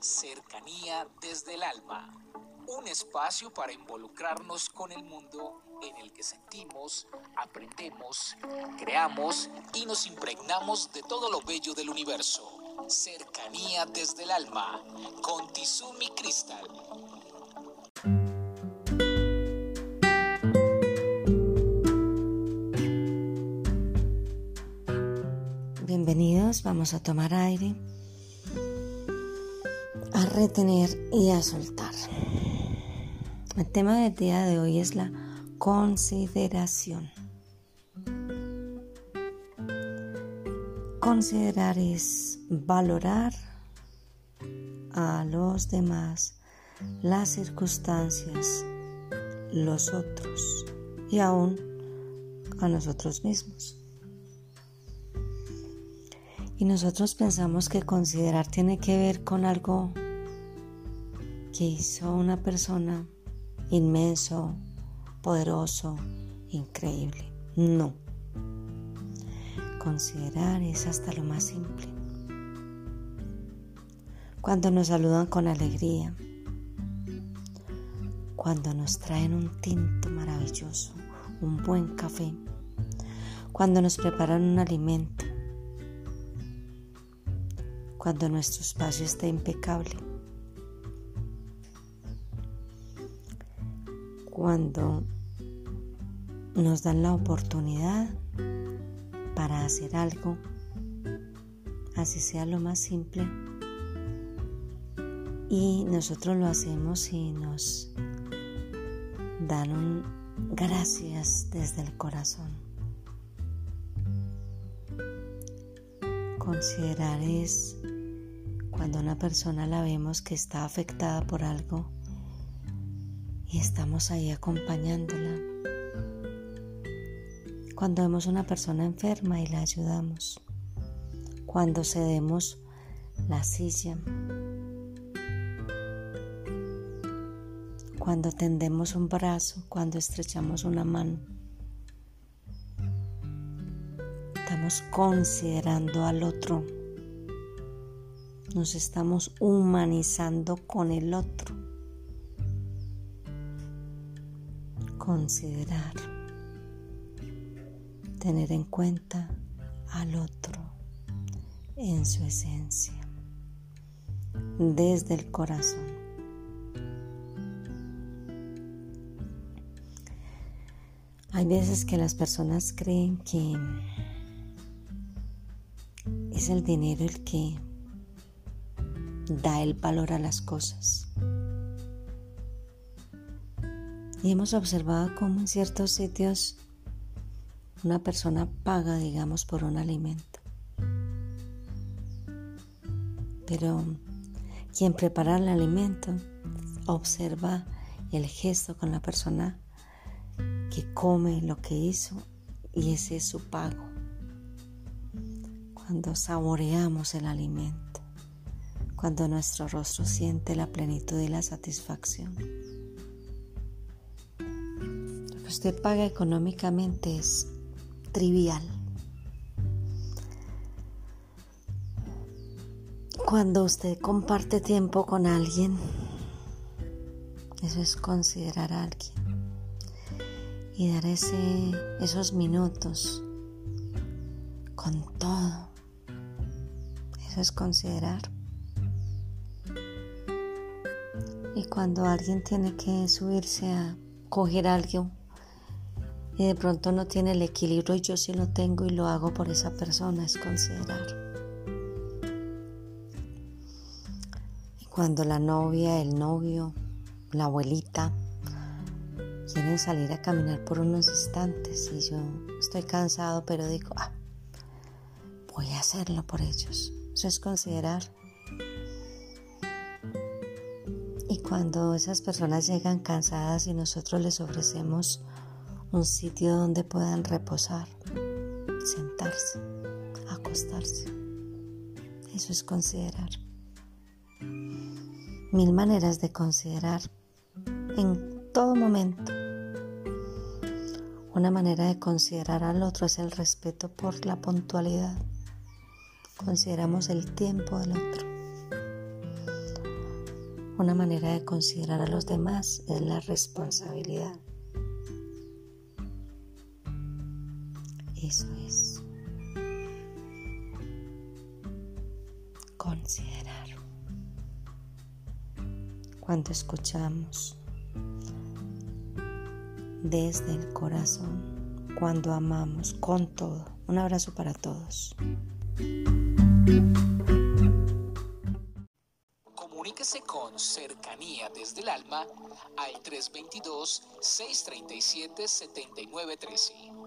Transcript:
Cercanía desde el alma. Un espacio para involucrarnos con el mundo en el que sentimos, aprendemos, creamos y nos impregnamos de todo lo bello del universo. Cercanía desde el alma con Tizumi Crystal. Bienvenidos, vamos a tomar aire, a retener y a soltar. El tema del día de hoy es la consideración. Considerar es valorar a los demás, las circunstancias, los otros y aún a nosotros mismos. Y nosotros pensamos que considerar tiene que ver con algo que hizo una persona inmenso, poderoso, increíble. No. Considerar es hasta lo más simple. Cuando nos saludan con alegría, cuando nos traen un tinto maravilloso, un buen café, cuando nos preparan un alimento, cuando nuestro espacio está impecable. Cuando nos dan la oportunidad para hacer algo, así sea lo más simple, y nosotros lo hacemos y nos dan un gracias desde el corazón. Considerar es cuando una persona la vemos que está afectada por algo y estamos ahí acompañándola. Cuando vemos una persona enferma y la ayudamos. Cuando cedemos la silla. Cuando tendemos un brazo, cuando estrechamos una mano. Estamos considerando al otro nos estamos humanizando con el otro. Considerar, tener en cuenta al otro en su esencia, desde el corazón. Hay veces que las personas creen que es el dinero el que da el valor a las cosas. Y hemos observado cómo en ciertos sitios una persona paga, digamos, por un alimento. Pero quien prepara el alimento observa el gesto con la persona que come lo que hizo y ese es su pago. Cuando saboreamos el alimento cuando nuestro rostro siente la plenitud y la satisfacción. Usted paga económicamente es trivial. Cuando usted comparte tiempo con alguien, eso es considerar a alguien y dar ese, esos minutos con todo. Eso es considerar. Y cuando alguien tiene que subirse a coger algo y de pronto no tiene el equilibrio y yo sí lo tengo y lo hago por esa persona, es considerar. Y cuando la novia, el novio, la abuelita quieren salir a caminar por unos instantes y yo estoy cansado, pero digo, ah, voy a hacerlo por ellos. Eso es considerar. cuando esas personas llegan cansadas y nosotros les ofrecemos un sitio donde puedan reposar, sentarse, acostarse. Eso es considerar. Mil maneras de considerar en todo momento. Una manera de considerar al otro es el respeto por la puntualidad. Consideramos el tiempo del otro Una manera de considerar a los demás es la responsabilidad. Eso es. Considerar. Cuando escuchamos desde el corazón, cuando amamos con todo. Un abrazo para todos. Comuníquese con cercanía desde el alma al 322-637-7913.